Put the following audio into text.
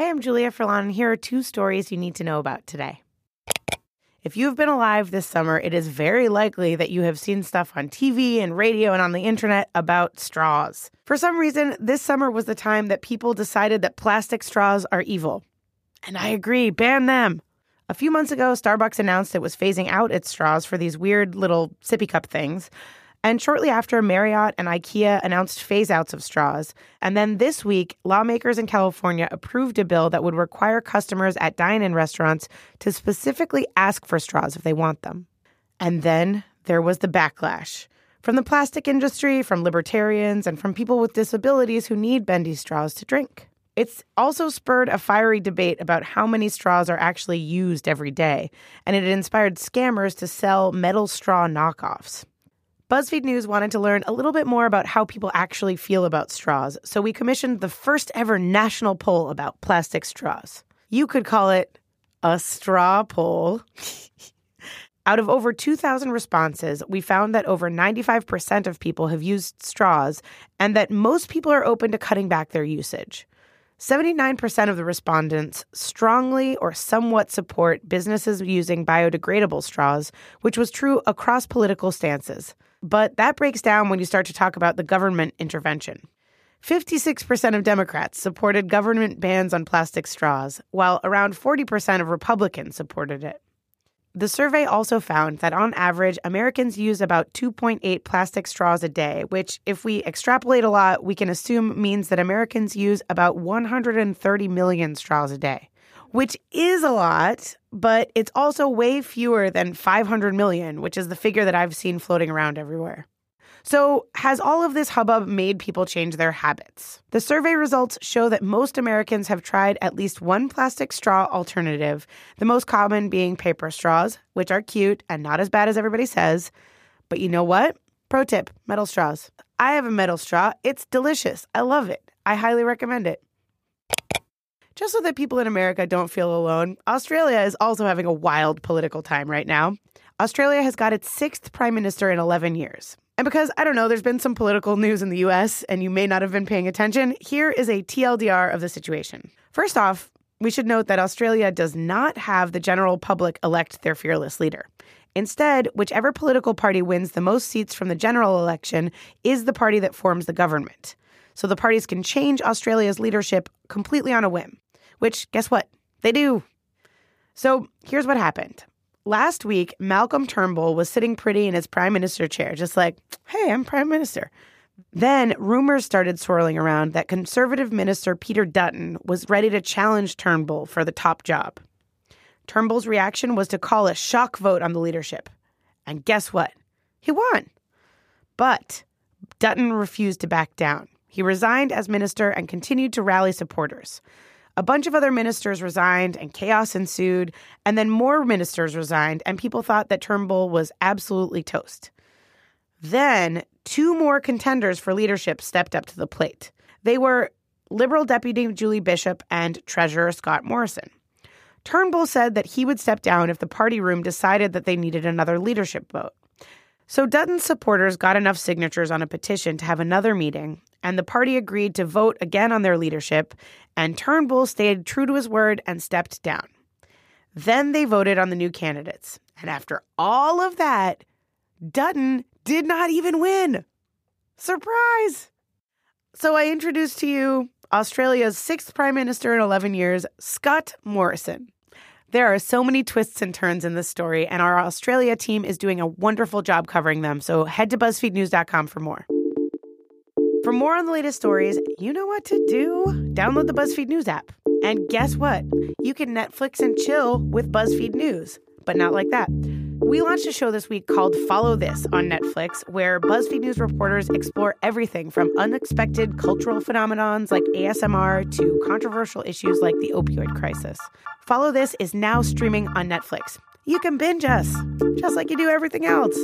Hey, I'm Julia Furlan, and here are two stories you need to know about today. If you've been alive this summer, it is very likely that you have seen stuff on TV and radio and on the internet about straws. For some reason, this summer was the time that people decided that plastic straws are evil. And I agree, ban them. A few months ago, Starbucks announced it was phasing out its straws for these weird little sippy cup things. And shortly after, Marriott and IKEA announced phase outs of straws. And then this week, lawmakers in California approved a bill that would require customers at dine in restaurants to specifically ask for straws if they want them. And then there was the backlash from the plastic industry, from libertarians, and from people with disabilities who need bendy straws to drink. It's also spurred a fiery debate about how many straws are actually used every day, and it inspired scammers to sell metal straw knockoffs. BuzzFeed News wanted to learn a little bit more about how people actually feel about straws, so we commissioned the first ever national poll about plastic straws. You could call it a straw poll. Out of over 2,000 responses, we found that over 95% of people have used straws and that most people are open to cutting back their usage. 79% of the respondents strongly or somewhat support businesses using biodegradable straws, which was true across political stances. But that breaks down when you start to talk about the government intervention. 56% of Democrats supported government bans on plastic straws, while around 40% of Republicans supported it. The survey also found that on average, Americans use about 2.8 plastic straws a day, which, if we extrapolate a lot, we can assume means that Americans use about 130 million straws a day which is a lot, but it's also way fewer than 500 million, which is the figure that I've seen floating around everywhere. So, has all of this hubbub made people change their habits? The survey results show that most Americans have tried at least one plastic straw alternative, the most common being paper straws, which are cute and not as bad as everybody says. But you know what? Pro tip metal straws. I have a metal straw. It's delicious. I love it. I highly recommend it. Just so that people in America don't feel alone, Australia is also having a wild political time right now. Australia has got its sixth prime minister in 11 years. And because, I don't know, there's been some political news in the US and you may not have been paying attention, here is a TLDR of the situation. First off, we should note that Australia does not have the general public elect their fearless leader. Instead, whichever political party wins the most seats from the general election is the party that forms the government. So the parties can change Australia's leadership completely on a whim which, guess what? They do. So here's what happened. Last week, Malcolm Turnbull was sitting pretty in his prime minister chair, just like, hey, I'm prime minister. Then rumors started swirling around that conservative minister Peter Dutton was ready to challenge Turnbull for the top job. Turnbull's reaction was to call a shock vote on the leadership. And guess what? He won. But Dutton refused to back down. He resigned as minister and continued to rally supporters. A bunch of other ministers resigned and chaos ensued, and then more ministers resigned, and people thought that Turnbull was absolutely toast. Then two more contenders for leadership stepped up to the plate. They were Liberal Deputy Julie Bishop and Treasurer Scott Morrison. Turnbull said that he would step down if the party room decided that they needed another leadership vote. So Dutton's supporters got enough signatures on a petition to have another meeting, and the party agreed to vote again on their leadership, and Turnbull stayed true to his word and stepped down. Then they voted on the new candidates. And after all of that, Dutton did not even win. Surprise! So I introduced to you Australia's sixth Prime Minister in 11 years, Scott Morrison. There are so many twists and turns in this story, and our Australia team is doing a wonderful job covering them. So head to BuzzFeedNews.com for more. For more on the latest stories, you know what to do. Download the BuzzFeed News app. And guess what? You can Netflix and chill with BuzzFeed News, but not like that. We launched a show this week called Follow This on Netflix, where BuzzFeed News reporters explore everything from unexpected cultural phenomenons like ASMR to controversial issues like the opioid crisis. Follow This is now streaming on Netflix. You can binge us, just like you do everything else.